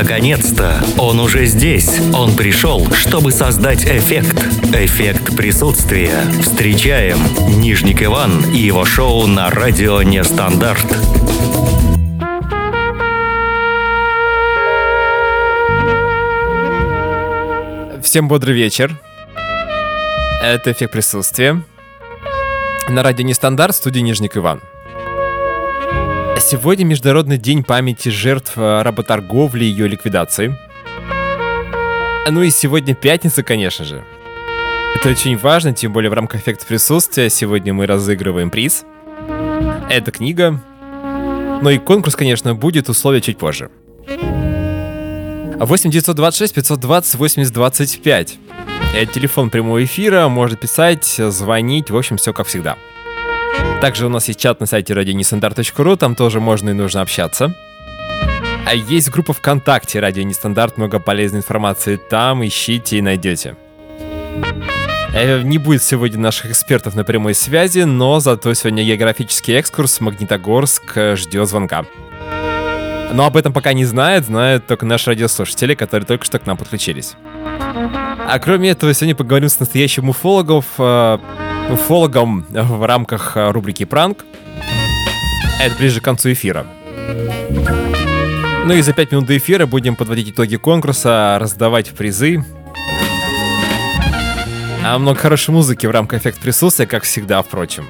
Наконец-то! Он уже здесь. Он пришел, чтобы создать эффект. Эффект присутствия. Встречаем Нижник Иван и его шоу на радио Нестандарт. Всем бодрый вечер. Это эффект присутствия. На радио Нестандарт, студии Нижник Иван. Сегодня Международный день памяти жертв э, работорговли и ее ликвидации. Ну и сегодня пятница, конечно же. Это очень важно, тем более в рамках эффекта присутствия. Сегодня мы разыгрываем приз. Это книга. Но и конкурс, конечно, будет, условия чуть позже. 8 926 520 80 25. Это телефон прямого эфира, можно писать, звонить, в общем, все как всегда. Также у нас есть чат на сайте radionestandarт.ru, там тоже можно и нужно общаться. А есть группа ВКонтакте «Радио Нестандарт», много полезной информации там, ищите и найдете. Э, не будет сегодня наших экспертов на прямой связи, но зато сегодня географический экскурс Магнитогорск ждет звонка. Но об этом пока не знают, знают только наши радиослушатели, которые только что к нам подключились. А кроме этого, сегодня поговорим с настоящим уфологом, э, уфологом в рамках э, рубрики «Пранк». Это ближе к концу эфира. Ну и за пять минут до эфира будем подводить итоги конкурса, раздавать призы. А много хорошей музыки в рамках эффект присутствия, как всегда, впрочем.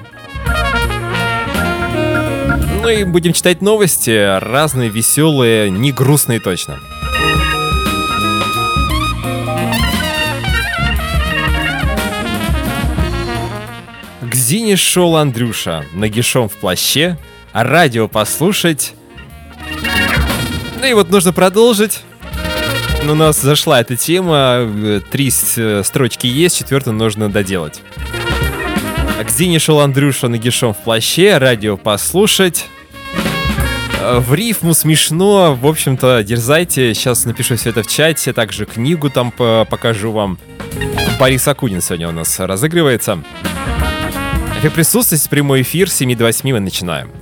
Ну и будем читать новости, разные, веселые, не грустные точно. К Зине шел Андрюша, нагишом в плаще, а радио послушать. Ну и вот нужно продолжить. Ну, у нас зашла эта тема, три строчки есть, четвертую нужно доделать. К Зине шел Андрюша нагишом в плаще, радио послушать. В рифму смешно, в общем-то, дерзайте. Сейчас напишу все это в чате, также книгу там покажу вам. Борис Акунин сегодня у нас разыгрывается. Эффект присутствовать, прямой эфир, с 7 до 8 мы начинаем.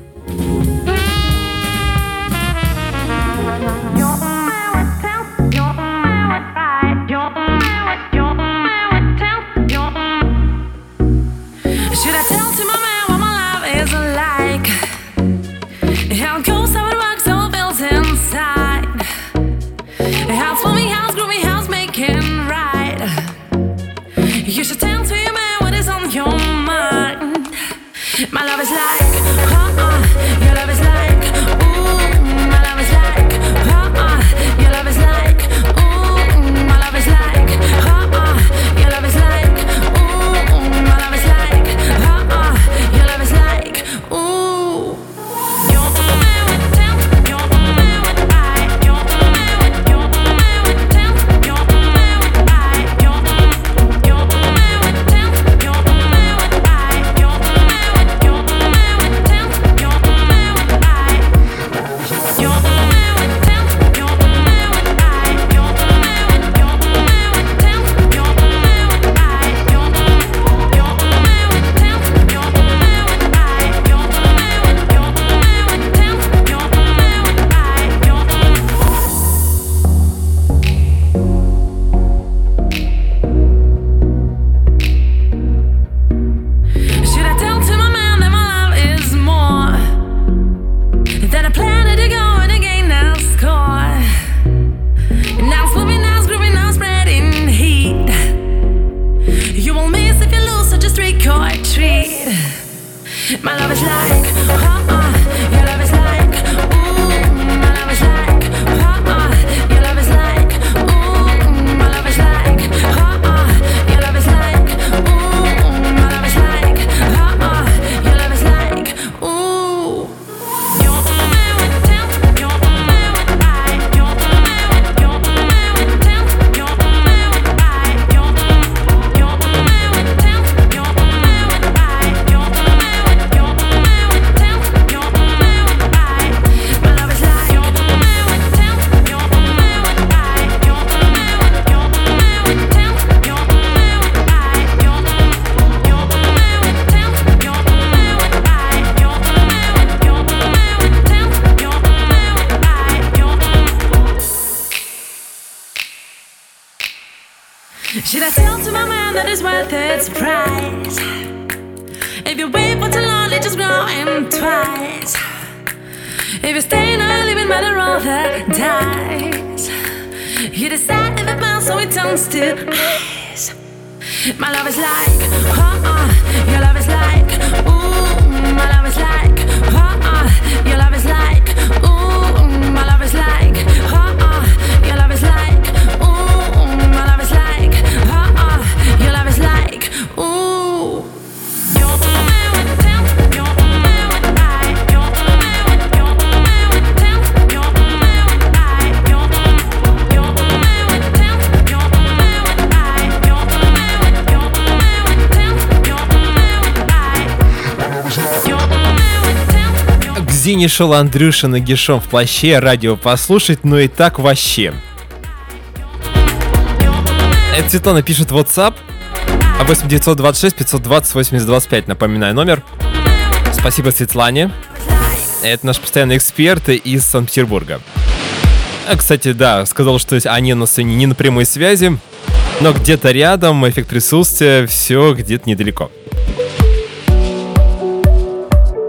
Зине шел Андрюша нагишом в плаще, радио послушать, но и так вообще. Это Светлана пишет в WhatsApp. 8 926 520 80 25, напоминаю номер. Спасибо Светлане. Это наш постоянный эксперт из Санкт-Петербурга. А, Кстати, да, сказал, что они у нас не на прямой связи, но где-то рядом, эффект присутствия, все где-то недалеко.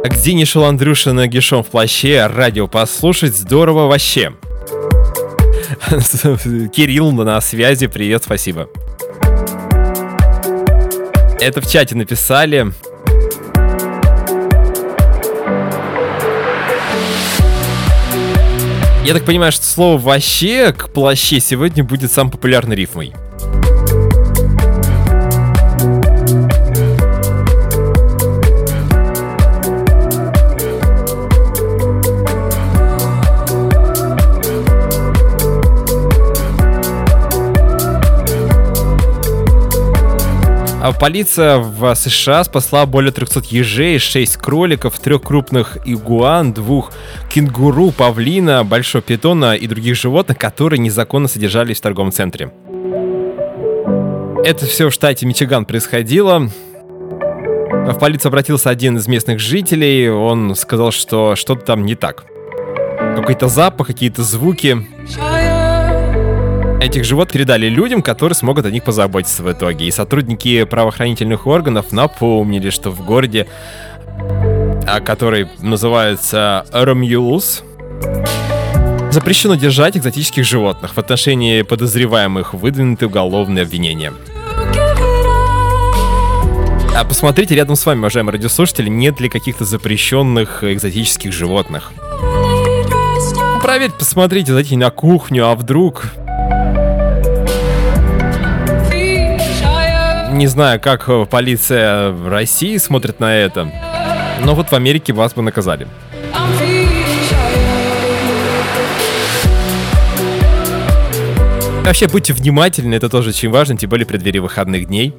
А Где не шел Андрюша нагишом в плаще, радио послушать, здорово вообще. Кирилл на связи, привет, спасибо. Это в чате написали. Я так понимаю, что слово «вообще» к плаще сегодня будет самой популярной рифмой. Полиция в США спасла более 300 ежей, 6 кроликов, 3 крупных игуан, двух кенгуру, павлина, большого питона и других животных, которые незаконно содержались в торговом центре. Это все в штате Мичиган происходило. В полицию обратился один из местных жителей. Он сказал, что что-то там не так. Какой-то запах, какие-то звуки. Этих животных передали людям, которые смогут о них позаботиться в итоге. И сотрудники правоохранительных органов напомнили, что в городе, а, который называется Ромюлс, запрещено держать экзотических животных. В отношении подозреваемых выдвинуты уголовные обвинения. А посмотрите рядом с вами, уважаемые радиослушатели, нет ли каких-то запрещенных экзотических животных. Проверьте, посмотрите, зайдите на кухню, а вдруг... Не знаю, как э, полиция России смотрит на это, но вот в Америке вас бы наказали. Вообще, будьте внимательны, это тоже очень важно, тем более в преддверии выходных дней.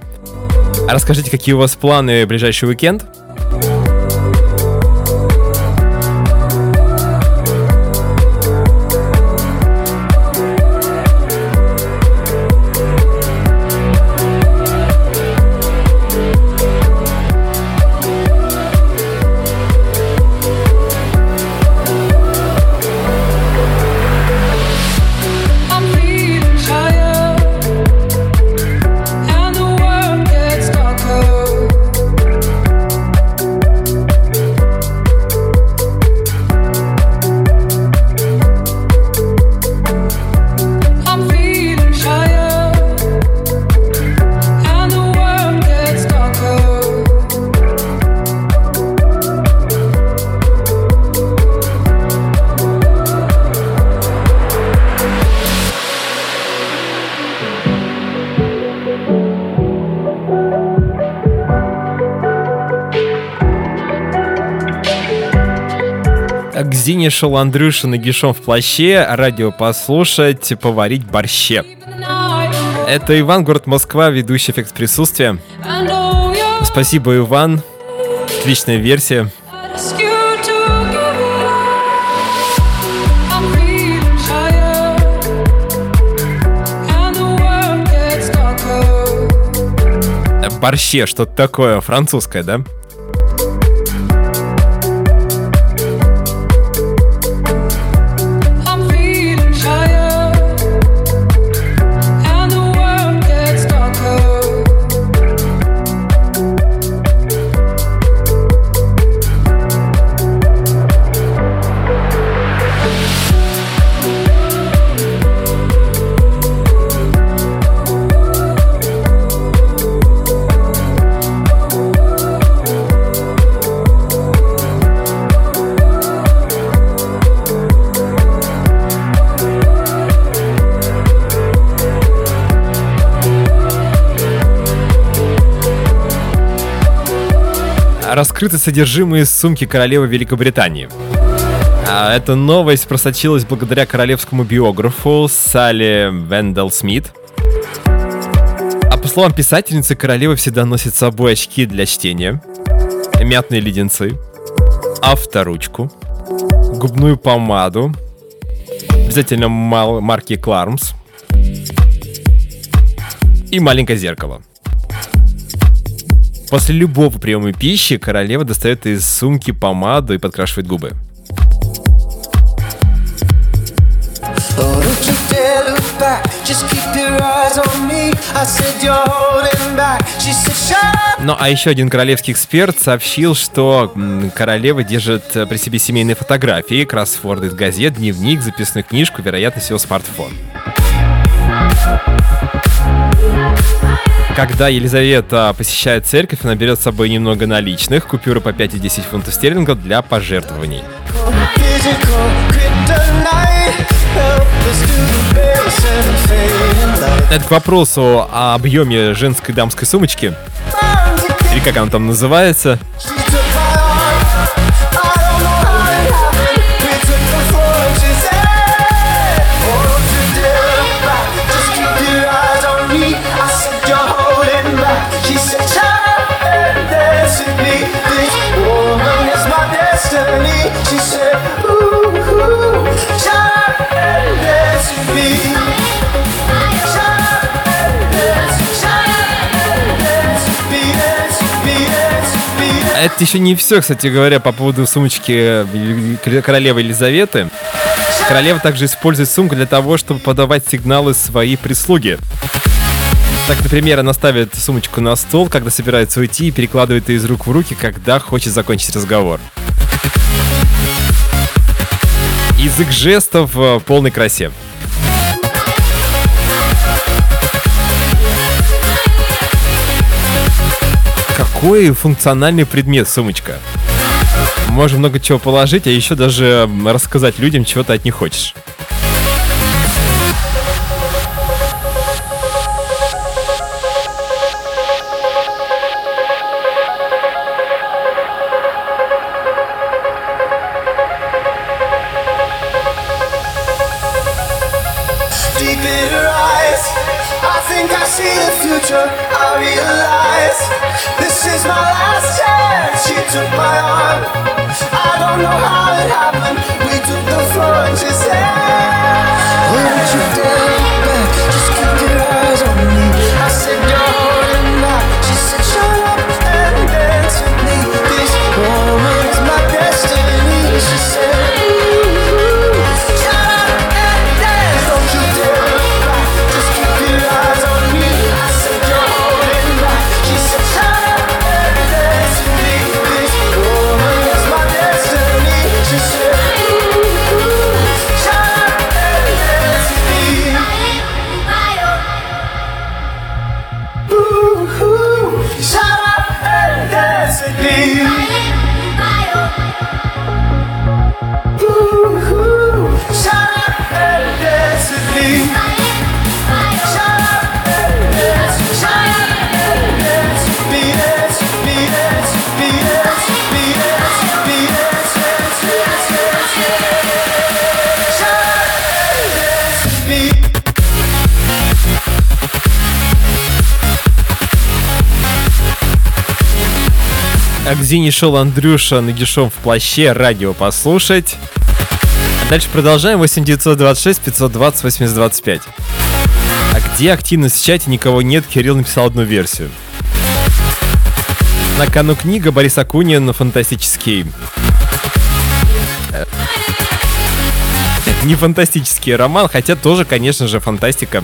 Расскажите, какие у вас планы в ближайший уикенд? К Зине шел Андрюша нагишом в плаще, радио послушать, поварить борще. Это Иван, город Москва, ведущий эффект присутствия. Спасибо, Иван. Отличная версия. Борще, что-то такое французское, да? Раскрыто содержимое сумки королевы Великобритании. А Эта новость просочилась благодаря королевскому биографу Салли Вендел Смит. А по словам писательницы, королева всегда носит с собой очки для чтения, мятные леденцы, авторучку, губную помаду, обязательно марки Клармс и маленькое зеркало. После любого приема пищи королева достает из сумки помаду и подкрашивает губы. Up. Ну, а еще один королевский эксперт сообщил, что королева держит э, при себе семейные фотографии, кроссворды из газет, дневник, записную книжку, вероятно всего смартфон. Когда Елизавета посещает церковь, она берет с собой немного наличных, купюры по 5 и 10 фунтов стерлингов для пожертвований. Это к вопросу о объеме женской дамской сумочки, или как она там называется. Это еще не все, кстати говоря, по поводу сумочки э, королевы Елизаветы. Королева также использует сумку для того, чтобы подавать сигналы своей прислуги. Так, например, она ставит сумочку на стол, когда собирается уйти, и перекладывает ее из рук в руки, когда хочет закончить разговор. Язык жестов э, в полной красе. Какой функциональный предмет сумочка? Можно много чего положить, а еще даже рассказать людям, чего ты от них хочешь. А где не шел Андрюша нагишом в плаще, радио послушать. А дальше продолжаем. 8926 520 8025. А где активность в чате, никого нет, Кирилл написал одну версию. На кону книга Борис Акунин фантастический. Э, Не фантастический роман, хотя тоже, конечно же, фантастика.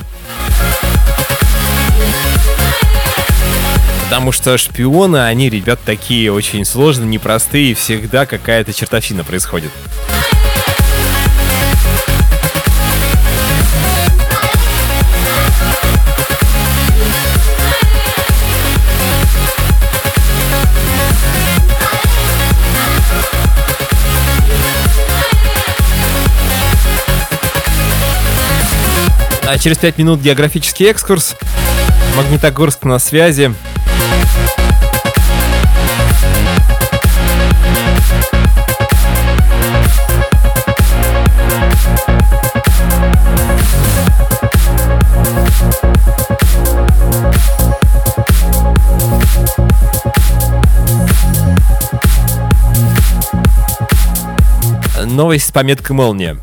Потому что шпионы, они, ребят, такие очень сложные, непростые, всегда какая-то чертовщина происходит. А через 5 минут географический экскурс. Магнитогорск на связи. Новость с пометкой «Молния».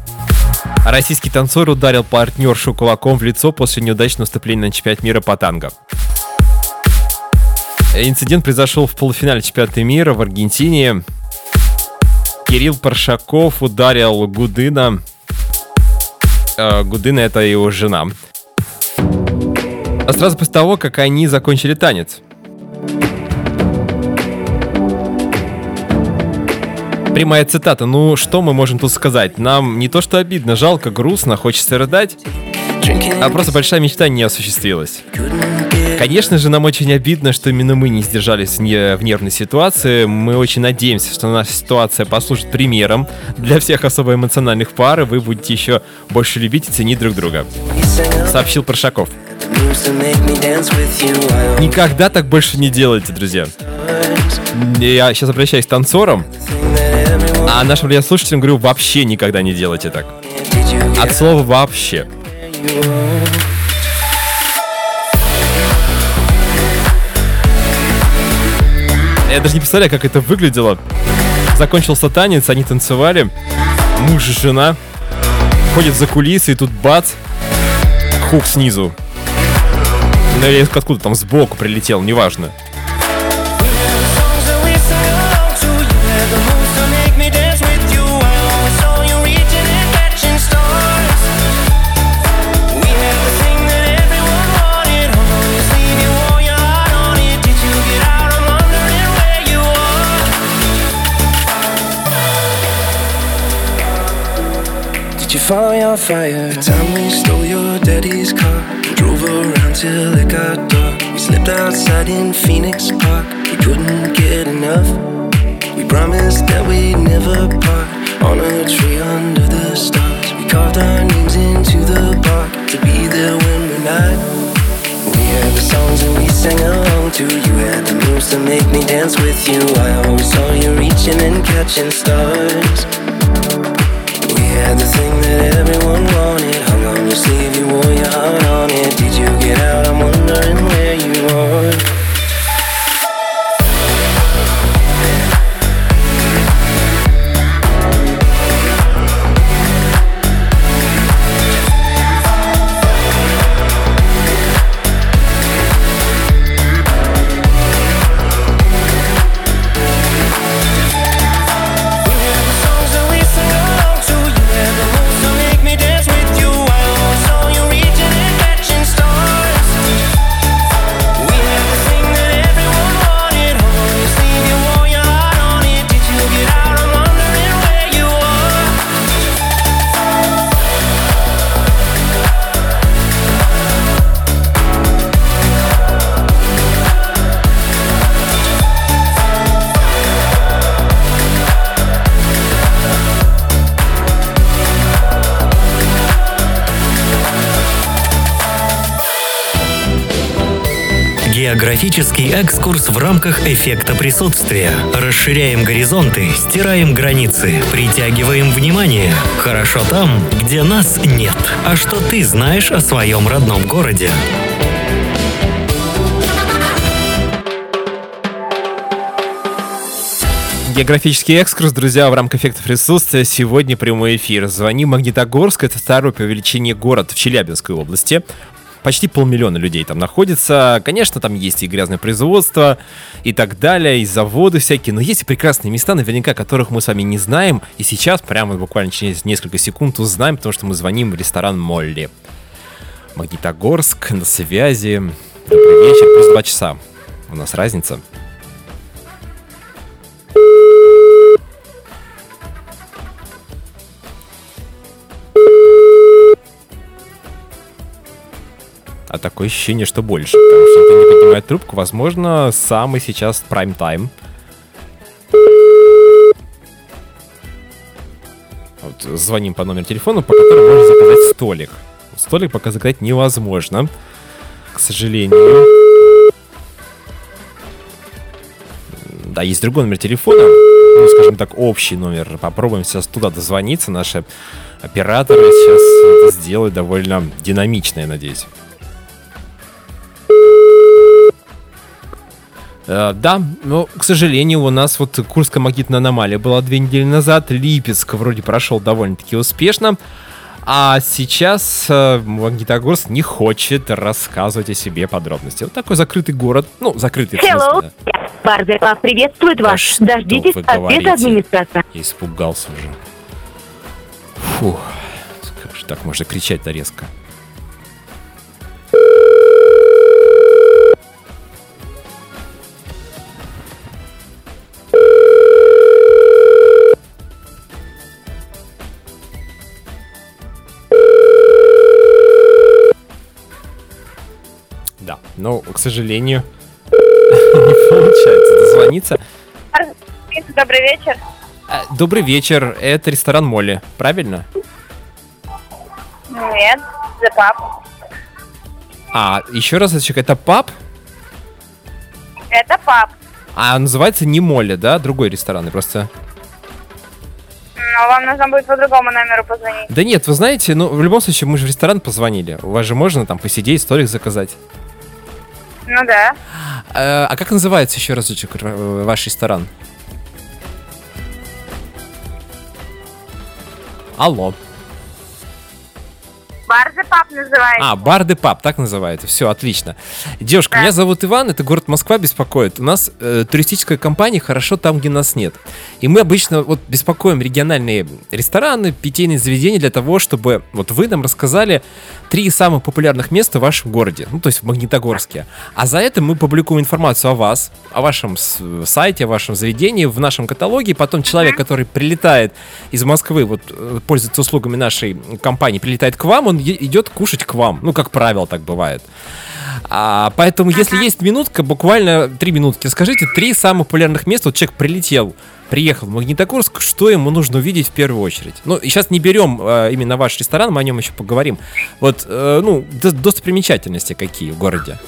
Российский танцор ударил партнершу кулаком в лицо после неудачного выступления на чемпионате мира по танго. Инцидент произошел в полуфинале чемпионата мира в Аргентине. Кирилл Паршаков ударил Гудына. Э, Гудына это его жена. А сразу после того, как они закончили танец. Прямая цитата. Ну, что мы можем тут сказать? Нам не то что обидно, жалко, грустно, хочется рыдать, а просто большая мечта не осуществилась. Конечно же, нам очень обидно, что именно мы не сдержались в нервной ситуации. Мы очень надеемся, что наша ситуация послужит примером для всех особо эмоциональных пар, и вы будете еще больше любить и ценить друг друга. Сообщил Паршаков. Никогда так больше не делайте, друзья. Я сейчас обращаюсь к танцорам, а нашим радиослушателям говорю, вообще никогда не делайте так. От слова вообще. Я даже не представляю, как это выглядело. Закончился танец, они танцевали. Муж и жена ходят за кулисы, и тут бац, хук снизу. Ну или откуда там сбоку прилетел, неважно. You your fire? The time we stole your daddy's car, We drove around till it got dark. We slept outside in Phoenix Park. We couldn't get enough. We promised that we'd never part on a tree under the stars. We carved our names into the bark to be there when we're not. We had the songs and we sang along to. You had the moves to make me dance with you. I always saw you reaching and catching stars. Had the thing that everyone wanted. Hung on your sleeve, you wore your heart on it. Did you get out? I'm wondering where you are. Географический экскурс в рамках эффекта присутствия. Расширяем горизонты, стираем границы, притягиваем внимание. Хорошо там, где нас нет. А что ты знаешь о своем родном городе? Географический экскурс, друзья, в рамках эффекта присутствия. Сегодня прямой эфир. Звони Магнитогорск. Это второй по величине город в Челябинской области. Почти полмиллиона людей там находится. Конечно, там есть и грязное производство, и так далее, и заводы всякие. Но есть и прекрасные места, наверняка, которых мы с вами не знаем. И сейчас, прямо буквально через несколько секунд, узнаем, потому что мы звоним в ресторан Молли. Магнитогорск, на связи. Добрый вечер, плюс два часа. У нас разница. А такое ощущение, что больше, потому что никто не поднимает трубку. Возможно, самый сейчас прайм-тайм. Вот звоним по номеру телефона, по которому можно заказать столик. Столик пока заказать невозможно, к сожалению. Да, есть другой номер телефона, ну, скажем так, общий номер. Попробуем сейчас туда дозвониться. Наши операторы сейчас это сделают довольно динамично, я надеюсь. Да, но, к сожалению, у нас вот Курская магнитная аномалия была две недели назад. Липецк вроде прошел довольно-таки успешно. А сейчас э, Магнитогорск не хочет рассказывать о себе подробности. Вот такой закрытый город. Ну, закрытый Hello. Бардаков приветствует вас. Дождитесь ответа администрации. Я испугался уже. Фух, как же так можно кричать-то резко? Но, к сожалению, не получается дозвониться. Добрый вечер. А, Добрый вечер, это ресторан Молли, правильно? Нет, за пап. А, еще разочек, это паб? Это пап. А называется не Молли, да? Другой ресторан, просто... Но вам нужно будет по другому номеру позвонить. Да нет, вы знаете, ну, в любом случае, мы же в ресторан позвонили. У вас же можно там посидеть, столик заказать. Ну да. Э, А как называется еще разочек э, ваш ресторан? Алло. Бар за пап называется. А, бар де паб, так называется. Все, отлично. Девушка, меня зовут Иван, это город Москва беспокоит. У нас э, туристическая компания хорошо там, где нас нет. И мы обычно вот беспокоим региональные рестораны, питейные заведения для того, чтобы вот вы нам рассказали три самых популярных места в вашем городе, ну то есть в Магнитогорске. А за это мы публикуем информацию о вас, о вашем сайте, о вашем заведении в нашем каталоге. И потом человек, который прилетает из Москвы, вот э, пользуется услугами нашей компании, прилетает к вам, он идет кушать к вам. Ну, как правило, так бывает. А, поэтому, если есть минутка, буквально три минутки, скажите три самых популярных места. Вот человек прилетел, приехал в Магнитогорск, что ему нужно увидеть в первую очередь? Ну, сейчас не берем э, именно ваш ресторан, мы о нем еще поговорим. Вот, э, ну, достопримечательности какие в городе?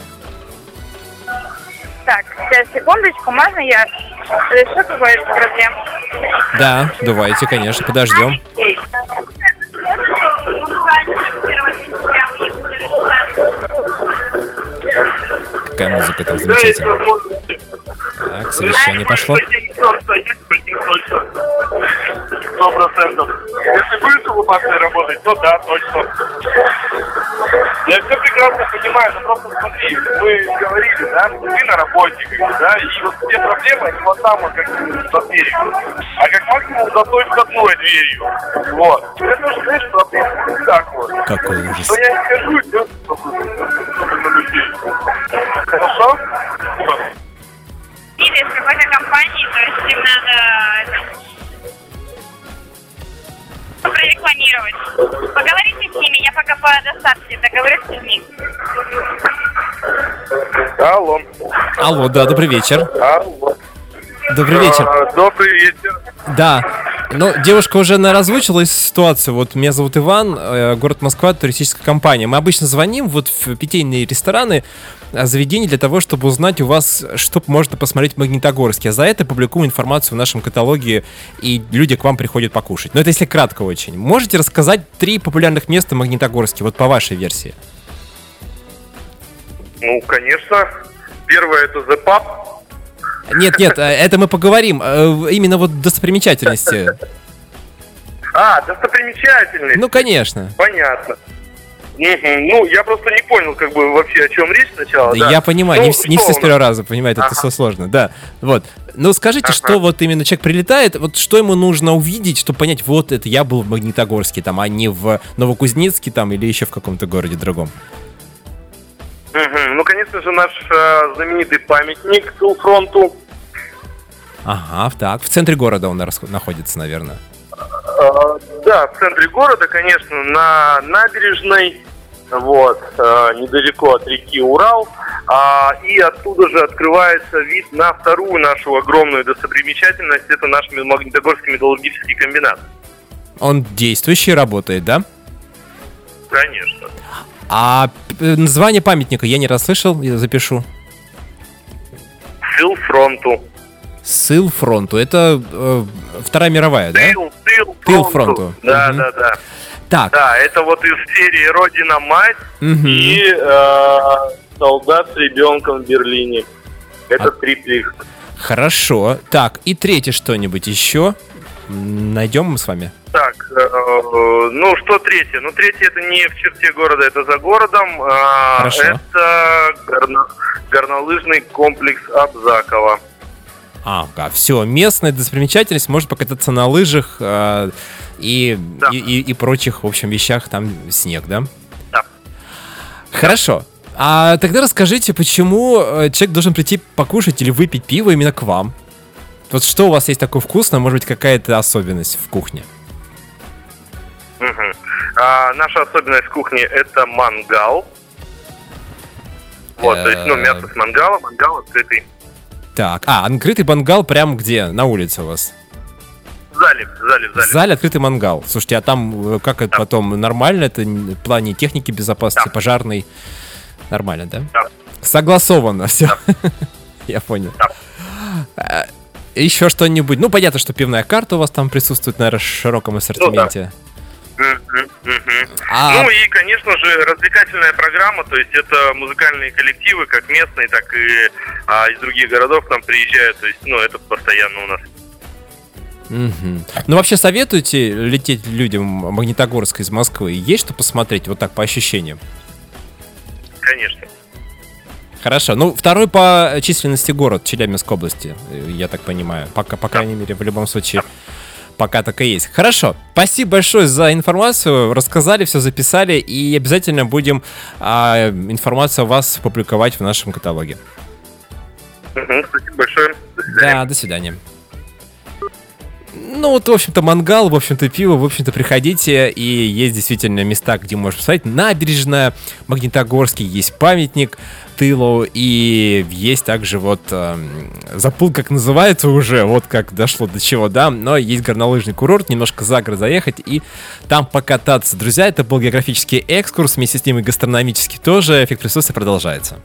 Так, сейчас, секундочку, можно я решу какую-то проблему? Да, давайте, конечно, подождем. Какая музыка там замечательная. Так, совещание пошло. Сто процентов. Если будешь оккупация работать, то да, точно. Я все прекрасно понимаю, но просто смотри, вы говорили, да, ты на работе, да, и вот все проблемы, они вот там вот как за дверью. А как максимум за той входной дверью. Вот. Это уже, знаешь, проблема. Так вот. Какой ужас. Но я не скажу, людей. Хорошо? Или из какой-то компании, то есть им надо это, прорекламировать. Поговорите с ними, я пока по доставке договорюсь с ними. Алло. Алло, да, добрый вечер. Алло. Добрый вечер. А, Добрый вечер. Да. Ну, девушка уже наверное, озвучила ситуацию. Вот меня зовут Иван, э, город Москва, туристическая компания. Мы обычно звоним вот в питейные рестораны, э, заведения для того, чтобы узнать у вас, что можно посмотреть в Магнитогорске. А за это публикуем информацию в нашем каталоге, и люди к вам приходят покушать. Но это если кратко очень. Можете рассказать три популярных места в Магнитогорске, вот по вашей версии? Ну, конечно. Первое это The Pub. Нет, нет, э, это мы поговорим. Э, Именно вот достопримечательности. А, достопримечательный. Ну, конечно. Понятно. Ну, я просто не понял, как бы вообще о чем речь сначала. Да, да. Я понимаю, Ну, не, не все с первого раза понимают, это Ага. все сложно, да. Вот. Ну скажите, Ага. что вот именно человек прилетает, вот что ему нужно увидеть, чтобы понять, вот это я был в Магнитогорске, там, а не в Новокузнецке там или еще в каком-то городе другом. Ну, конечно же, наш э, знаменитый памятник фронту. Ага, так. В центре города он находится, наверное. Э, да, в центре города, конечно, на набережной, вот, э, недалеко от реки Урал. А, и оттуда же открывается вид на вторую нашу огромную достопримечательность. Это наш Магнитогорский металлургический комбинат. Он действующий, работает, да? Конечно. А п- название памятника я не расслышал, я запишу. Тыл фронту. Сыл фронту. Это э, Вторая мировая, да? Тыл, тыл, Тыл фронту. Да, Мгм. да, да. Так. Да, это вот из серии Родина мать мгм. и э, солдат с ребенком в Берлине. Это три плюс. Хорошо. Так, и третье что-нибудь еще? Найдем мы с вами? Так, э, ну что третье? Ну третье это не в черте города, это за городом. а, Хорошо. Это горно- горнолыжный комплекс Абзакова. А, все, местная достопримечательность, может покататься на лыжах э, и, Да. и, и- и прочих, в общем, вещах, там снег, да? Да. Хорошо. А тогда расскажите, почему э, человек должен прийти покушать или выпить пиво именно к вам? Вот что у вас есть такое вкусное, может быть, какая-то особенность в кухне? А, наша особенность кухни это мангал. Вот, то есть, ну, Э. мясо с мангала, мангал открытый. Так, а, открытый мангал прям где? На улице у вас? В зале, в зале, в В зале. зале открытый мангал. Слушайте, а там э, как это Да. потом? Нормально это в плане техники безопасности, Да. пожарной? Нормально, да? Да. Согласовано, все. Я понял. Да. Еще что-нибудь? Ну, понятно, что пивная карта у вас там присутствует, наверное, в широком ассортименте. Мгм, мгм. А- Ну и, конечно же, развлекательная программа, то есть это музыкальные коллективы, как местные, так и а, из других городов к нам приезжают, то есть, ну, это постоянно у нас. Мгм. Ну, вообще советуете лететь людям Магнитогорск из Москвы? Есть что посмотреть, вот так, по ощущениям? Конечно. Хорошо. Ну, второй по численности город Челябинской области, э, я так понимаю. Пока, по крайней мере, в любом случае, пока так и есть. Хорошо. Спасибо большое за информацию. Рассказали, все записали. И обязательно будем а, информацию о вас публиковать в нашем каталоге. Мгм, Спасибо большое. До свидания. Да, до свидания. Ну, вот, в общем-то, мангал, в общем-то, пиво, в общем-то, приходите, и есть действительно места, где можно посмотреть. Набережная, Магнитогорский, есть памятник Тылу, и есть также вот, эм, забыл, как называется уже, вот как дошло до чего, да, но есть горнолыжный курорт, немножко за город заехать и там покататься. Друзья, это был географический экскурс, вместе с ним и гастрономический тоже, эффект присутствия продолжается.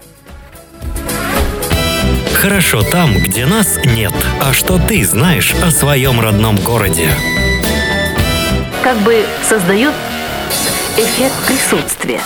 Хорошо там, где нас нет. А что ты знаешь о своем родном городе? Как бы создают эффект присутствия.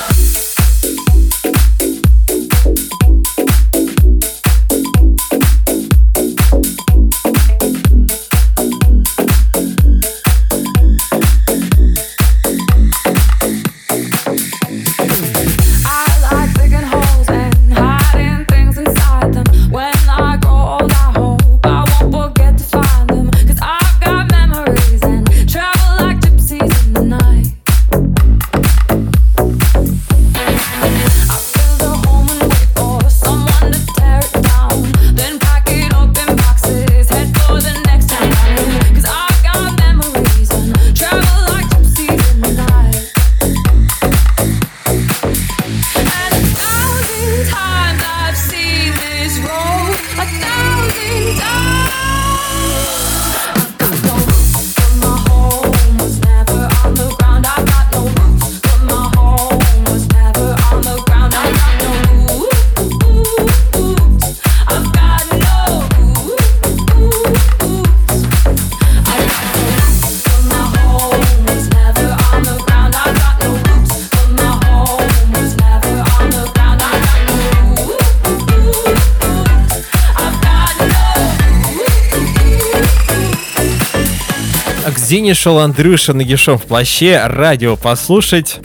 А Где не шел Андрюша нагишом в плаще, радио послушать.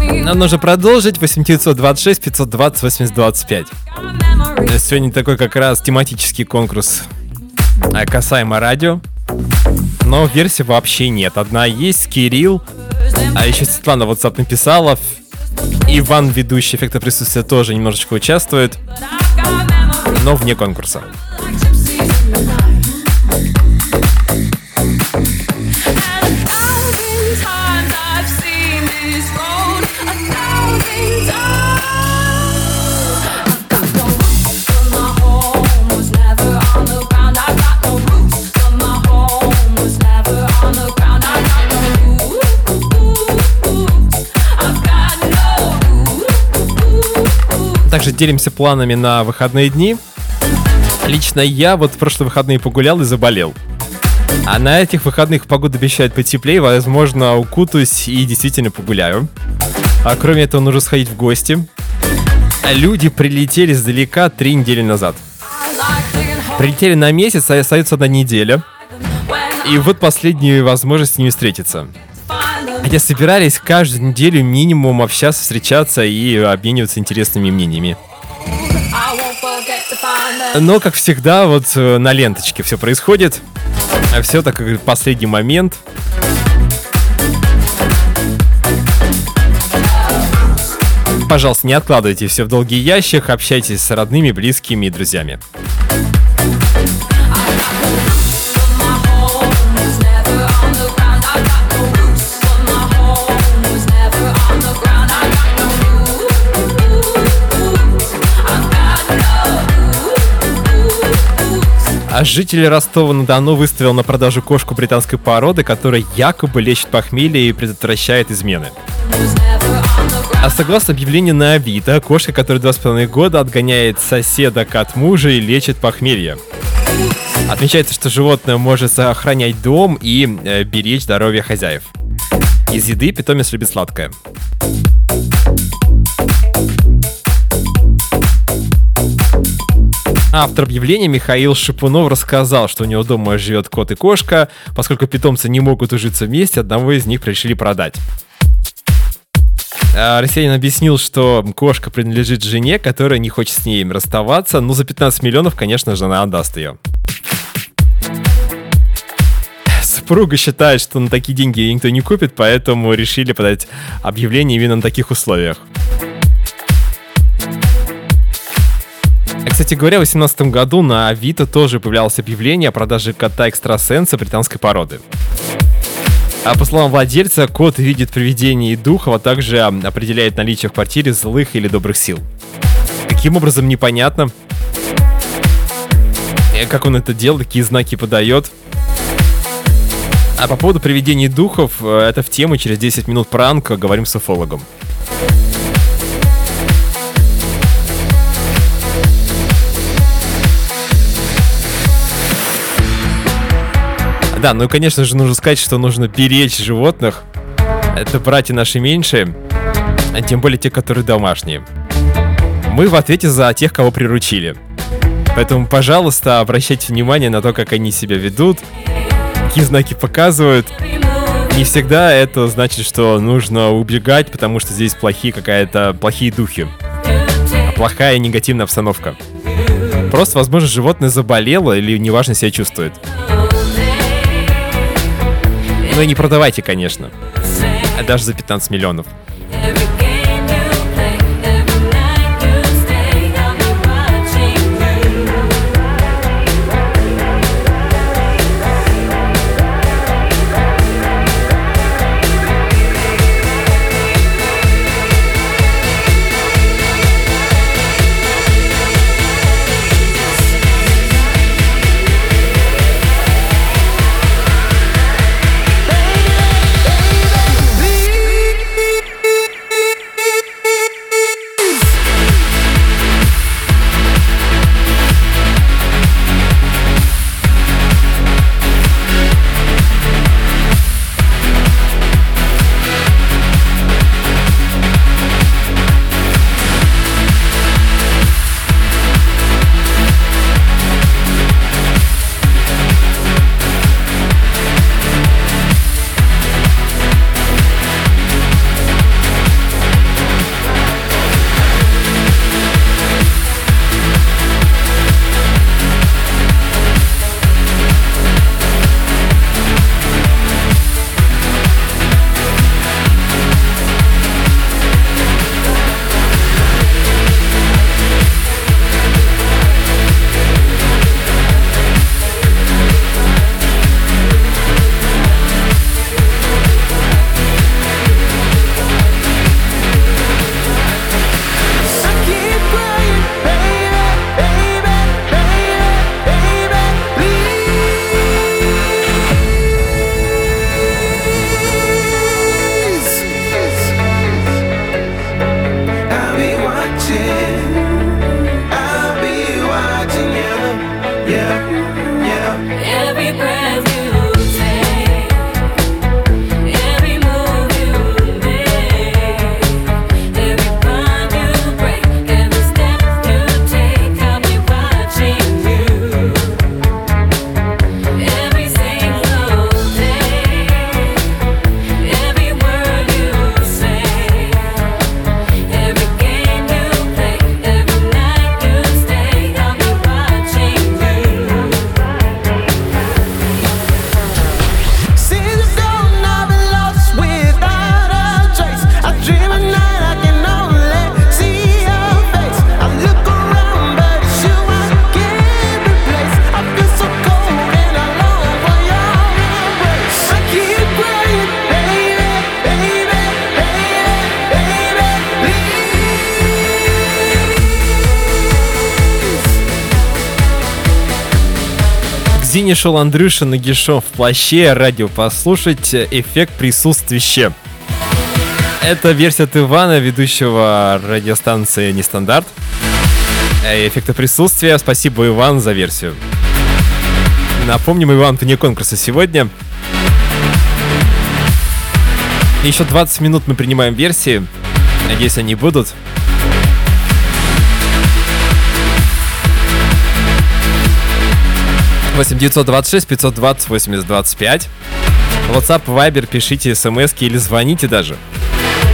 Нам нужно продолжить 8926 520 8025. what memories. Сегодня такой как раз тематический конкурс а, касаемо радио. Но версий вообще нет. Одна есть, Кирилл, а еще Светлана в WhatsApp написала. Иван, ведущий эффекта присутствия, тоже немножечко участвует, но вне конкурса. Также делимся планами на выходные дни. Лично я вот в прошлые выходные погулял и заболел. А на этих выходных погода обещает потеплее, возможно, укутаюсь и действительно погуляю. А кроме этого, нужно сходить в гости. Люди прилетели издалека три недели назад. Прилетели на месяц, а остается одна неделя. И вот последняя возможность с встретиться. Хотя собирались каждую неделю минимум общаться, встречаться и обмениваться интересными мнениями. Но, как всегда, вот э, на ленточке все происходит. А все так как последний момент. Пожалуйста, не откладывайте все в долгий ящик, общайтесь с родными, близкими и друзьями. А житель Ростова-на-Дону выставил на продажу кошку британской породы, которая якобы лечит похмелье и предотвращает измены. А согласно объявлению на Авито, кошка, которая два с половиной года отгоняет соседа от мужа и лечит похмелье. Отмечается, что животное может сохранять дом и э, беречь здоровье хозяев. Из еды питомец любит сладкое. Автор объявления Михаил Шипунов рассказал, что у него дома живет кот и кошка. Поскольку питомцы не могут ужиться вместе, одного из них решили продать. А, Россиянин объяснил, что кошка принадлежит жене, которая не хочет с ней расставаться, но за 15 миллионов, конечно же, она отдаст ее. Супруга считает, что на такие деньги никто не купит, поэтому решили подать объявление именно на таких условиях. Кстати говоря, в 2018 году на Авито тоже появлялось объявление о продаже кота-экстрасенса британской породы. А по словам владельца, кот видит привидений и духов, а также определяет наличие в квартире злых или добрых сил. Каким образом, непонятно. Э, Как он это делает, какие знаки подает. А по поводу привидений духов, э, это в тему через 10 минут пранка, говорим с уфологом. Да, ну и, конечно же, нужно сказать, что нужно беречь животных. Это братья наши меньшие, а тем более те, которые домашние. Мы в ответе за тех, кого приручили. Поэтому, пожалуйста, обращайте внимание на то, как они себя ведут, какие знаки показывают. Не всегда это значит, что нужно убегать, потому что здесь плохие какая-то плохие духи. Плохая негативная обстановка. Просто, возможно, животное заболело или неважно себя чувствует. Ну и не продавайте, конечно. Даже за 15 миллионов. Магазине шел Андрюша Нагишов в плаще радио послушать эффект присутствия. Это версия от Ивана, ведущего радиостанции Нестандарт. Э, Эффекта присутствия. Спасибо, Иван, за версию. Напомним, Иван, вне конкурса сегодня. Еще 20 минут мы принимаем версии. Надеюсь, они будут. Восемь девятьсот двадцать шесть пятьсот двадцать восемьдесят двадцать пять. WhatsApp, Viber, пишите смс или звоните даже.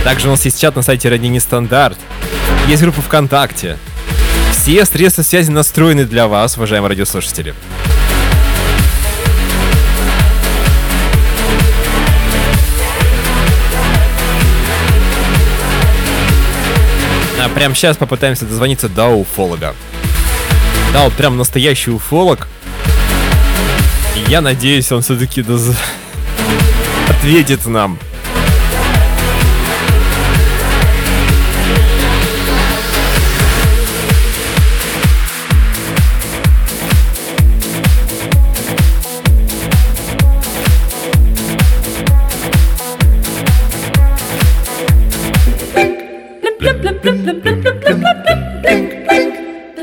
Также у нас есть чат на сайте Ради Нестандарт. Есть группа ВКонтакте. Все средства связи настроены для вас, уважаемые радиослушатели. А прямо сейчас попытаемся дозвониться до уфолога. Да, вот прям настоящий уфолог. Я надеюсь, он все-таки доз... ответит нам.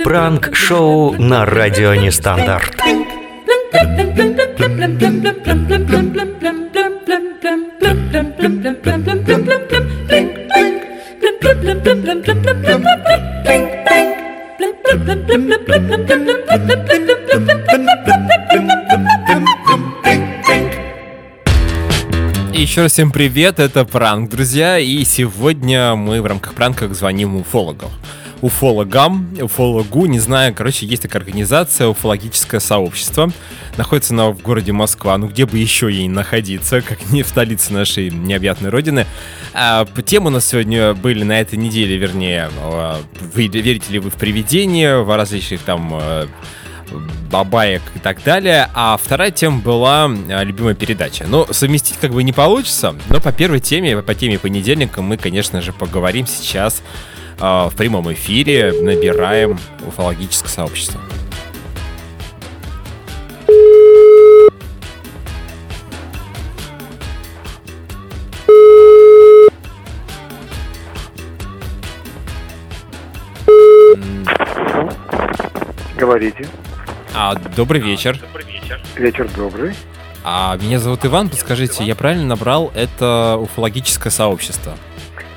Пранк-шоу на радио Нестандарт. Еще раз всем привет, это пранк, друзья, и сегодня мы в рамках пранка звоним уфологам. Уфологам, уфологу, не знаю, короче, есть такая организация, уфологическое сообщество, находится она в городе Москва, ну где бы еще ей находиться, как не в столице нашей необъятной родины. А, темы у нас сегодня были на этой неделе, вернее, а, вы верите ли вы в привидения, в различных там а, бабаек и так далее. А вторая тема была а, любимая передача. Ну, совместить как бы не получится, но по первой теме, по теме понедельника мы, конечно же, поговорим сейчас в прямом эфире, набираем уфологическое сообщество. Говорите. А, добрый вечер. Вечер добрый. А, меня зовут Иван, подскажите, я правильно набрал это уфологическое сообщество?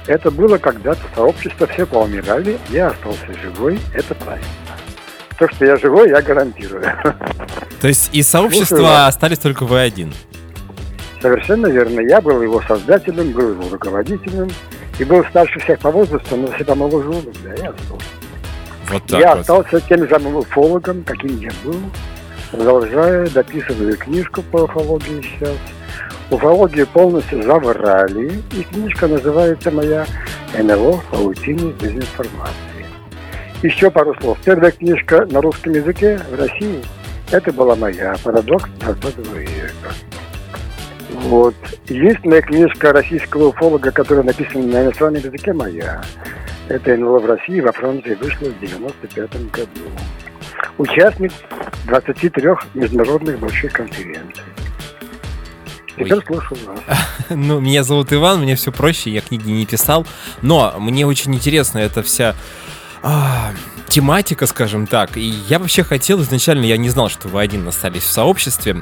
Это было когда-то сообщество, все поумирали, я остался живой, это правильно. То, что я живой, я гарантирую. То есть из Слушаю сообщества вас. остались только вы один? Совершенно верно. Я был его создателем, был его руководителем и был старше всех по возрасту, но все помоложе да, я остался. Вот так я вот. остался тем же уфологом, каким я был. Продолжаю, дописываю книжку по уфологии сейчас. Уфологию полностью заврали, и книжка называется моя «НЛО в паутине дезинформации». Еще пару слов. Первая книжка на русском языке в России – это была моя «Парадокс 20 века». Вот. Единственная книжка российского уфолога, которая написана на иностранном языке, моя. Это НЛО в России, во Франции вышло в 95 году. Участник 23 международных больших конференций. Теперь Ой. слушаю вас. Ну, меня зовут Иван, мне все проще, я книги не писал. Но мне очень интересна эта вся а, тематика, скажем так. И я вообще хотел изначально, я не знал, что вы один остались в сообществе.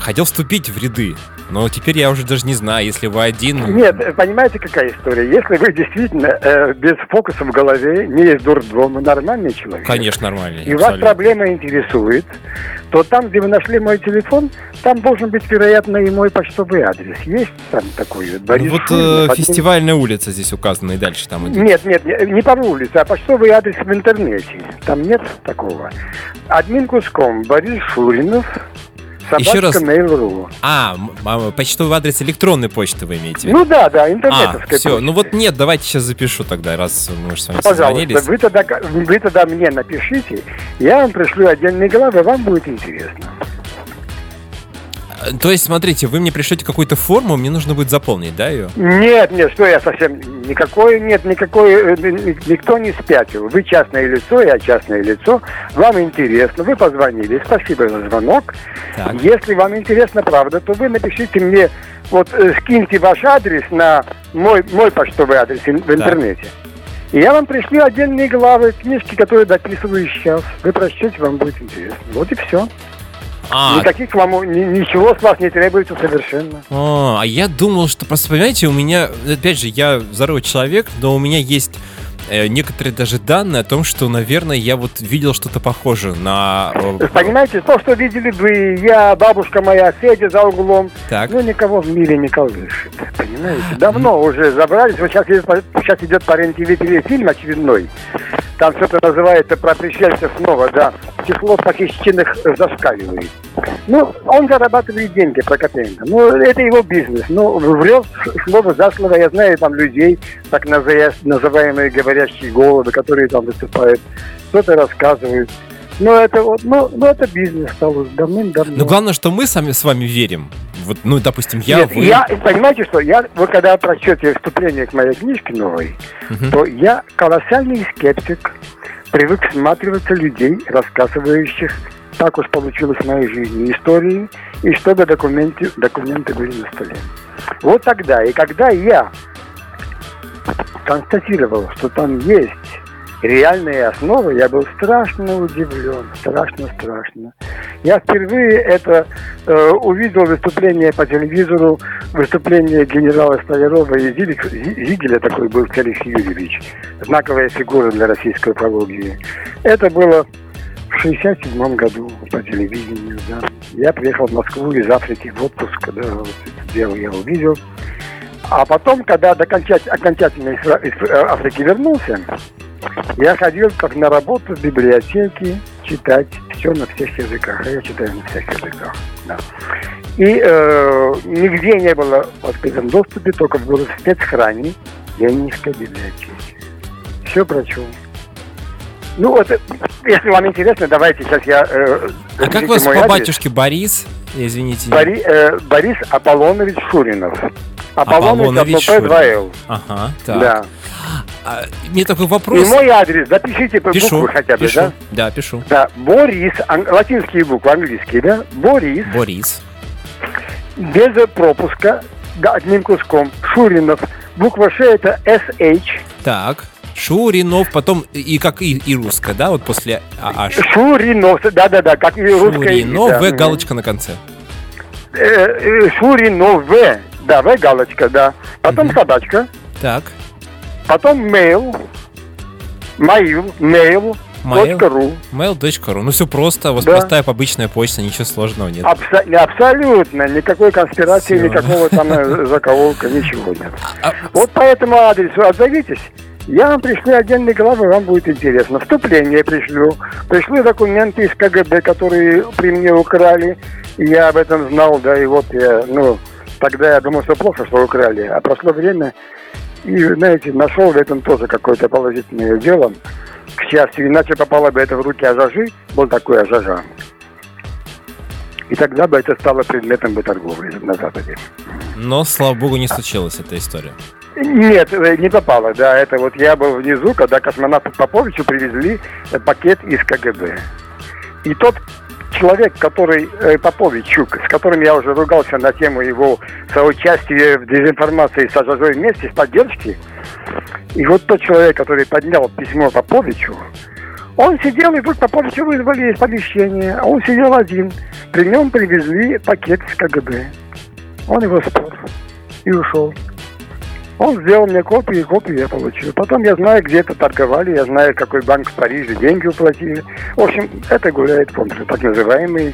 Хотел вступить в ряды. Но теперь я уже даже не знаю, если вы один. Нет, понимаете, какая история? Если вы действительно э, без фокуса в голове, не из дурдома, нормальный человек, Конечно, нормально. и вас абсолютно. проблема интересует, то там, где вы нашли мой телефон, там должен быть, вероятно, и мой почтовый адрес. Есть там такой вот Ну, Борис вот Шурин, э, один- фестивальная улица здесь указана, и дальше там идет. Нет, нет, не не по улице, а почтовый адрес в интернете. Там нет такого. Админ куском Борис Шуринов, Еще раз. собачка Mail.ru. А, а, почтовый адрес электронной почты вы имеете в виду? Ну да, да, а, интернетовская все, почта. ну вот нет, давайте сейчас запишу тогда, раз мы уже с вами Пожалуйста, созвонились. вы тогда, вы тогда мне напишите, я вам пришлю отдельные главы, вам будет интересно. То есть, смотрите, вы мне пришлете какую-то форму, мне нужно будет заполнить, да, ее? Нет, нет, что я совсем... Никакой, нет, никакой... э, ни- Никто не спятил. Вы частное лицо, я частное лицо. Вам интересно, вы позвонили. Спасибо за звонок. Так. Если вам интересно, правда, то вы напишите мне, вот э, скиньте ваш адрес на мой, мой почтовый адрес в интернете. И я вам пришлю отдельные главы, книжки, которые дописываю сейчас. Вы прочтете, вам будет интересно. Вот и все. А, Никаких вам ни- ничего с вас не требуется совершенно. А, а я думал, что просто, понимаете, у меня, опять же, я здоровый человек, но у меня есть некоторые даже данные о том, что, наверное, я вот видел что-то похожее на... э, Понимаете, то, что видели вы, я, бабушка моя, Федя за углом, Так. ну никого в мире не колышет. Понимаете? Давно уже забрались. Вот сейчас сейчас идет по РЕН-ТВ фильм очередной. Там что-то называется про пришельцев снова, да. Число похищенных э, зашкаливает. Ну, он зарабатывает деньги, Прокопенко. Ну, это его бизнес. Ну, врет слово за слово. Я знаю там людей, так называемые говорящие головы, которые там выступают, что-то рассказывают. Ну, это вот, ну, ну, это бизнес стал уже давным-давно. Но главное, что мы сами с вами верим. Вот, ну, допустим, я, Нет, вы... я, понимаете что, я, вы когда прочтете вступление к моей книжке новой, Мгм. то я колоссальный скептик, привык всматриваться людей, рассказывающих, так уж получилось в моей жизни, истории, и чтобы документы, документы были на столе. Вот тогда, и когда я констатировал, что там есть реальные основы, я был страшно удивлен, страшно-страшно. Я впервые это э, увидел выступление по телевизору, выступление генерала Столярова и Зигеля, такой был Феликс Юрьевич, знаковая фигура для российской уфологии. Это было в 67 году по телевидению, да. Я приехал в Москву из Африки в отпуск, когда вот это дело я увидел. А потом, когда окончать- окончательно из, из, э, Африки вернулся, я ходил как на работу в библиотеке читать все на всех языках. А я читаю на всех языках. да. И э, нигде не было в открытом доступе, только было в спецхране Ленинской библиотеки. Все прочел. Ну вот, э, если вам интересно, давайте сейчас я... э, А как вас по адрес. батюшке Борис? Извините. Бори- э, Борис Аполлонович Шуринов. Аполлонович Аполлонович 2Л. Ага, так. Да. А, мне такой И вопрос. мой адрес, запишите по Пишу, буквы хотя бы, пишу. да? Да, пишу. Да, Борис, ан- латинские буквы, английские, да? Борис, Борис. без пропуска, да, одним куском. Шуринов, буква Ш это SH. Так. Шуринов, потом и как и, и русская, да, вот после ААШ. Шуринов, да-да-да, как и русская. Шуринов, да. В, галочка на конце. Э, э, Шуринов, В, да, В галочка, да. Потом собачка, Так. потом mail, mail, mail, Mail. точка ру. mail.ru. Ну все просто, у вас Да. простая обычная почта, ничего сложного нет. Абсо- абсолютно, никакой конспирации, Всё. никакого там э, закололка, ничего нет. А- Вот по этому адресу отзовитесь. Я вам пришлю отдельные главы, вам будет интересно. Вступление пришлю. Пришлю документы из КГБ, которые при мне украли. И я об этом знал, да, и вот я, ну, тогда я думал, что плохо, что украли. А прошло время, и, знаете, нашел в этом тоже какое-то положительное дело. К счастью, иначе попало бы это в руки Ажажи, был такой Ажажа. И тогда бы это стало предметом бы торговли на Западе. Но, слава богу, не случилась эта история. Нет, э, не попало, да. Это вот я был внизу, когда космонавту Поповичу привезли э, пакет из КГБ. И тот человек, который э, Поповичук, с которым я уже ругался на тему его соучастия в дезинформации с Ажажой вместе, с поддержки, и вот тот человек, который поднял письмо Поповичу, он сидел, и вдруг Поповича вызвали из помещения, а он сидел один. При нем привезли пакет из КГБ. Он его спер и ушел. Он сделал мне копию, и копию я получил. Потом я знаю, где это торговали, я знаю, какой банк в Париже деньги уплатили. В общем, это гуляет миру, так называемые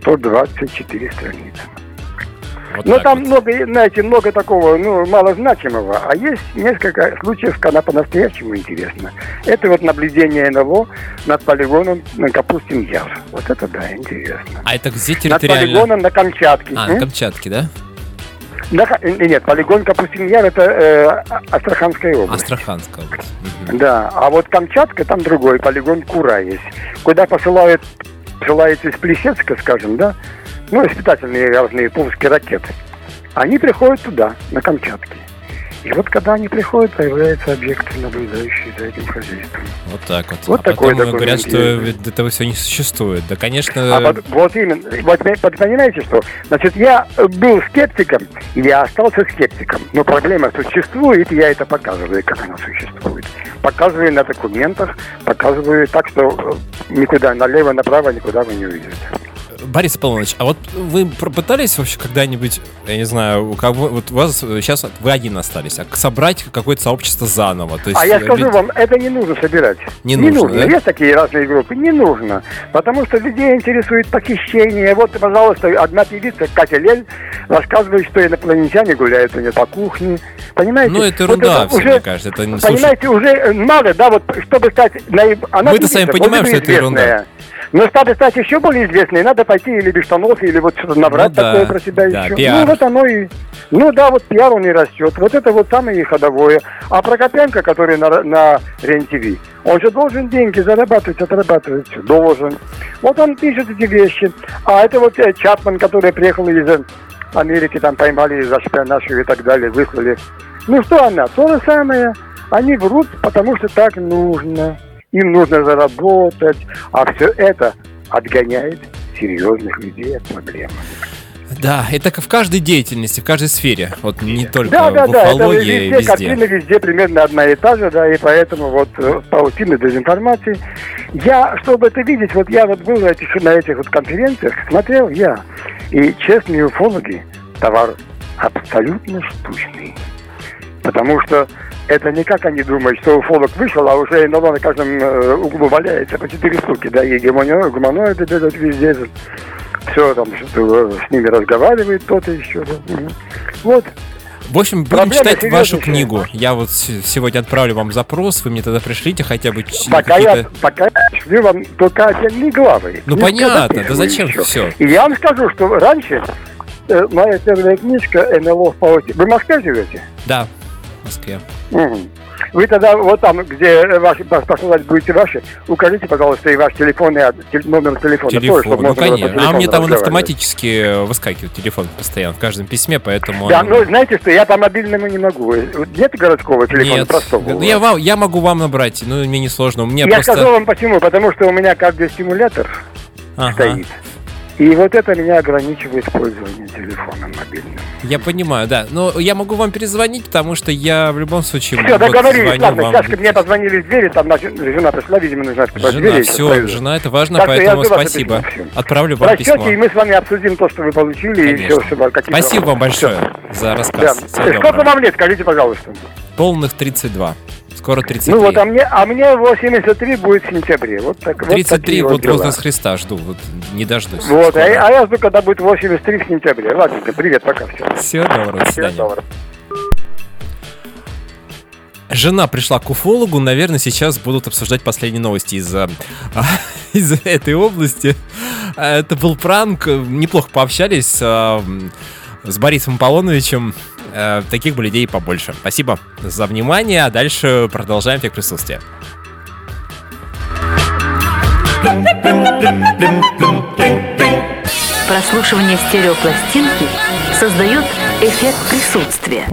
124 страницы. Вот Но там вот. много, знаете, много такого, ну, малозначимого. А есть несколько случаев, когда по-настоящему интересно. Это вот наблюдение НЛО над полигоном на Капустин Яр. Вот это да, интересно. А это где Над территориально? полигоном на Камчатке. А, на Камчатке, да? Ка- э, Нет, полигон Капустин Яр это э, А- Астраханская область. Астраханская область. Да, а вот Камчатка, там другой полигон Кура есть, куда посылают, посылается из Плесецка, скажем, да, ну, испытательные разные пуские ракеты, они приходят туда, на Камчатке. И вот когда они приходят, появляются объекты, наблюдающие за этим хозяйством. Вот так вот. Вот а такой потом говорят, что ведь этого все не существует. Да, конечно... А под- вот именно, вот, вы понимаете, что, значит, я был скептиком, и я остался скептиком. Но проблема существует, и я это показываю, как она существует. Показываю на документах, показываю так, что э, никуда налево, направо никуда вы не увидите. Борис Аполлоныч, а вот вы попытались вообще когда-нибудь, я не знаю, у кого, вот у вас сейчас вы один остались, а собрать какое-то сообщество заново? То есть, А я э, скажу ведь- вам, это не нужно собирать. Не нужно, да? Есть такие разные группы, не нужно. Потому что людей интересует похищение. Вот, пожалуйста, одна певица, Катя Лель, рассказывает, что инопланетяне гуляют у нее по кухне. Понимаете? Ну, это Вот ерунда, всё, мне кажется, это не- слушай- Понимаете, уже э, мало, да, вот, чтобы стать... наиб- Мы-то сами понимаем, что это ерунда. Но чтобы стать еще более известной, надо пойти или без штанов, или вот что-то набрать Ну да, такое про себя да, еще. пиар. Ну, вот оно и... Ну да, вот пиар он и растет. Вот это вот самое ходовое. А Прокопенко, который на, на РЕН-ТВ, он же должен деньги зарабатывать, отрабатывать. Должен. Вот он пишет эти вещи. А это вот э, Чапман, который приехал из э, Америки, там поймали за шпионаж и так далее, выслали. Ну что она? То же самое. Они врут, потому что так нужно. Им нужно заработать. А все это отгоняет серьезных людей от проблем. Да, это в каждой деятельности, в каждой сфере. Вот не только Да, да, в да, это уфологии, везде, везде. картина везде примерно одна и та же, да, и поэтому вот э, паутина дезинформации. Я, чтобы это видеть, вот я вот был на этих, на этих вот конференциях, смотрел я, и честные уфологи, товар абсолютно штучный. Потому что это не как они думают, что уфолог вышел, а уже НЛО на каждом э, углу валяется по четыре штуки, да, и гуманоиды, гуманоиды бегают везде, все там э, с ними разговаривает кто-то еще. да. Вот. В общем, будем Проблема читать вашу серьезнейшая. книгу. Я вот сегодня отправлю вам запрос, вы мне тогда пришлите хотя бы Пока я, пока я шлю вам только отдельные главы. Ну, Книжка понятно, да зачем еще. всё? И я вам скажу, что раньше э, моя первая книжка НЛО в пауте. Вы в Москве живете? Да, Москве. Вы тогда вот там, где ваши паспорта будете ваши, укажите, пожалуйста, и ваш телефон и номер телефона. тоже, Телефон, чтобы ну конечно. А мне там он автоматически э, выскакивает телефон постоянно в каждом письме, поэтому... Да, он- ну знаете что, я по мобильному не могу. Нет городского телефона, Нет, простого. ну, я, вам, я могу вам набрать, ну мне не сложно. У меня Я просто... скажу вам почему. Потому что у меня кардиостимулятор Ага. стоит. И вот это меня ограничивает использование телефона мобильным. Я понимаю, да. Но я могу вам перезвонить, потому что я в любом случае Все, вот договорились, ладно, вам. сейчас мне позвонили с двери, там жена пришла, видимо, нужно открывать Жена, двери. все, жена, это важно, Так поэтому спасибо. Отправлю вам Прочтете, письмо. и мы с вами обсудим то, что вы получили, и Конечно. все, чтобы какие Спасибо вам большое за Да. рассказ. Всего Сколько доброго. вам лет, скажите, пожалуйста? Полных 32. Скоро 33. Ну вот, а мне, а мне 83 будет в сентябре. Вот так, вот 33, такие вот дела. возраст Христа жду, вот не дождусь. Вот, а, а я жду, когда будет 83 в сентябре. Ладненько, привет, пока, все. Всего доброго, до Всего свидания. доброго. Жена пришла к уфологу, наверное, сейчас будут обсуждать последние новости из, а, из этой области. Это был пранк, неплохо пообщались а, с Борисом Аполлоновичем. А, Таких бы людей побольше. Спасибо за внимание, а дальше продолжаем эффект присутствия. Прослушивание стереопластинки создает эффект присутствия.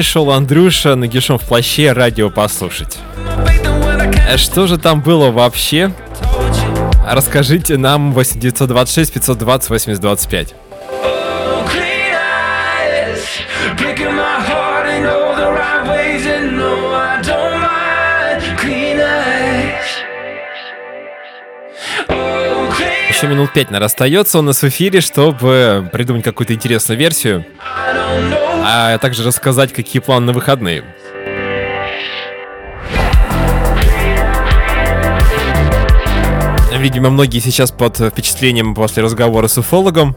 К Ждине шел Андрюша нагишом в плаще радио послушать. Э, Что же там было вообще? Расскажите нам 8926 520 8025. Clean eyes, breaking my heart and all the right ways, and no, I don't mind. Clean eyes. Oh, clean Еще минут пять на остается у нас в эфире, чтобы придумать какую-то интересную версию, а также рассказать, какие планы на выходные. Видимо, многие сейчас под впечатлением после разговора с уфологом.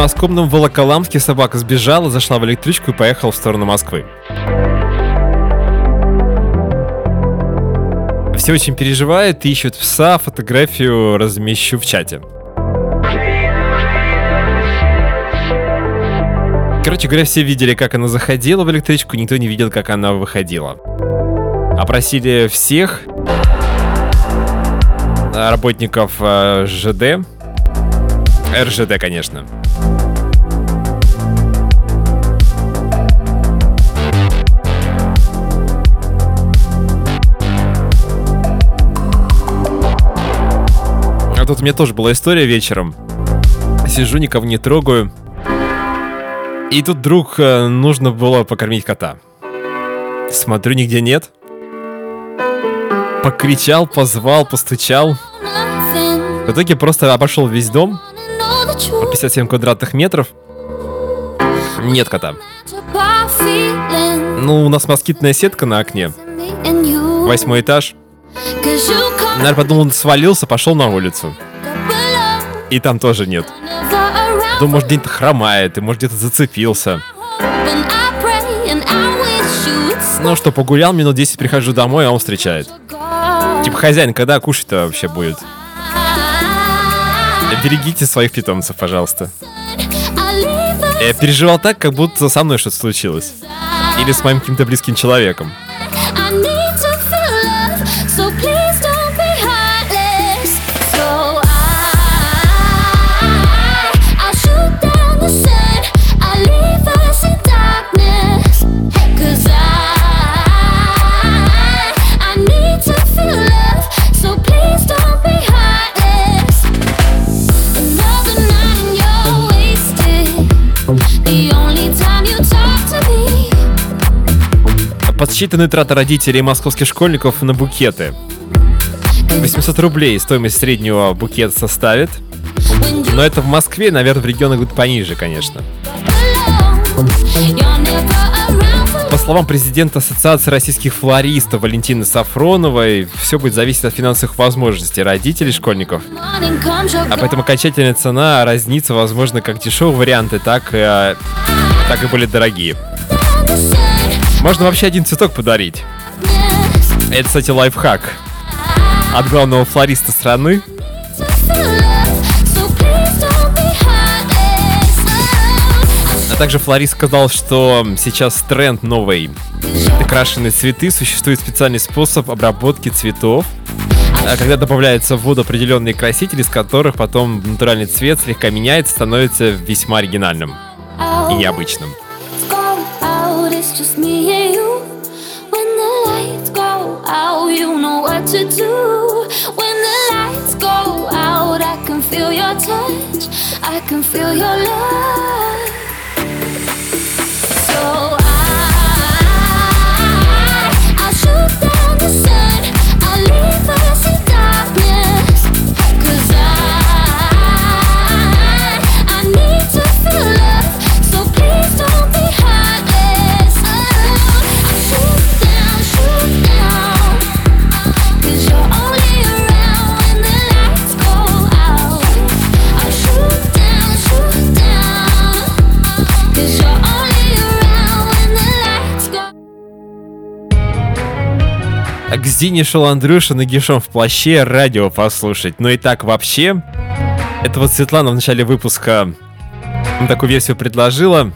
Подмосковном Волоколамске собака сбежала, зашла в электричку и поехала в сторону Москвы. Все очень переживают, ищут пса, фотографию размещу в чате. Короче говоря, все видели, как она заходила в электричку, никто не видел, как она выходила. Опросили всех работников э, ЖД, РЖД, конечно. Тут у меня тоже была история вечером. Сижу, никого не трогаю. И тут вдруг э, нужно было покормить кота. Смотрю, нигде нет. Покричал, позвал, постучал. В итоге просто обошел весь дом. По 57 квадратных метров. Нет кота. Ну, у нас москитная сетка на окне. Восьмой этаж. Наверное, подумал, он свалился, пошел на улицу. И там тоже нет. Думаю, может, где-то хромает, и может, где-то зацепился. Ну что, погулял, минут 10 прихожу домой, а он встречает. Типа, хозяин, когда кушать-то вообще будет? Берегите своих питомцев, пожалуйста. Я переживал так, как будто со мной что-то случилось. Или с моим каким-то близким человеком. Подсчитанные траты родителей московских школьников на букеты. 800 рублей стоимость среднего букета составит. Но это в Москве, наверное, в регионах будет пониже, конечно. По словам президента Ассоциации российских флористов Валентины Сафроновой, все будет зависеть от финансовых возможностей родителей школьников. А поэтому окончательная цена разнится, возможно, как дешевые варианты, так, и, так и более дорогие. Можно вообще один цветок подарить. Это, кстати, лайфхак. От главного флориста страны. А также флорист сказал, что сейчас тренд новый. Крашеные цветы. Существует специальный способ обработки цветов, а когда добавляются в воду определенные красители, из которых потом натуральный цвет слегка меняется, становится весьма оригинальным и необычным. Out, it's just me and you. When the lights go out, you know what to do. When the lights go out, I can feel your touch, I can feel your love. Шел Андрюша нагишом в плаще радио послушать. Но и так вообще, это вот Светлана в начале выпуска такую версию предложила.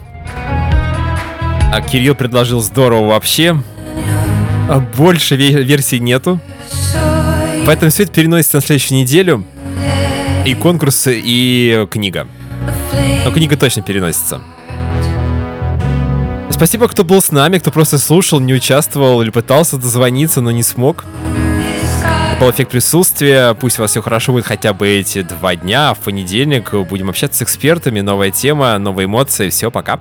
А Кирилл предложил здорово вообще. А больше ве- версий нету. Поэтому все это переносится на следующую неделю. И конкурс, и книга. Но книга точно переносится. Спасибо, кто был с нами, кто просто слушал, не участвовал или пытался дозвониться, но не смог. Был эффект присутствия. Пусть у вас все хорошо будет хотя бы эти два дня. В понедельник будем общаться с экспертами. Новая тема, новые эмоции. Все, пока.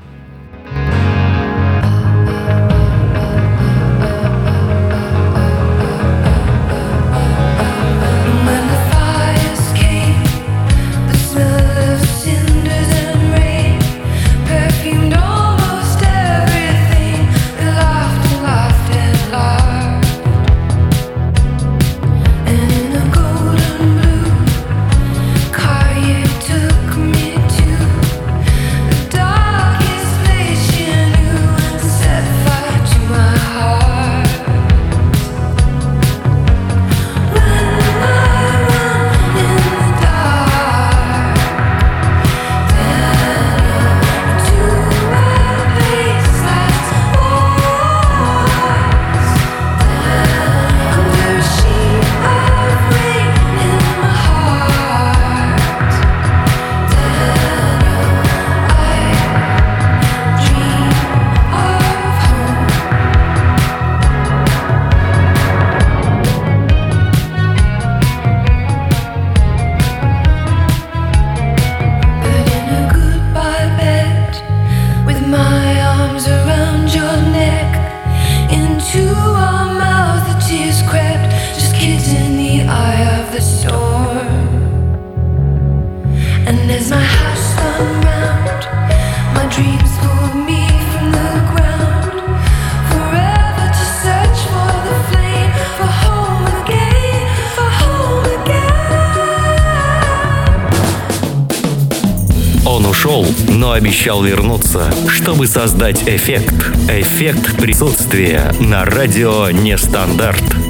Обещал вернуться, чтобы создать эффект. Эффект присутствия на радио Нестандарт.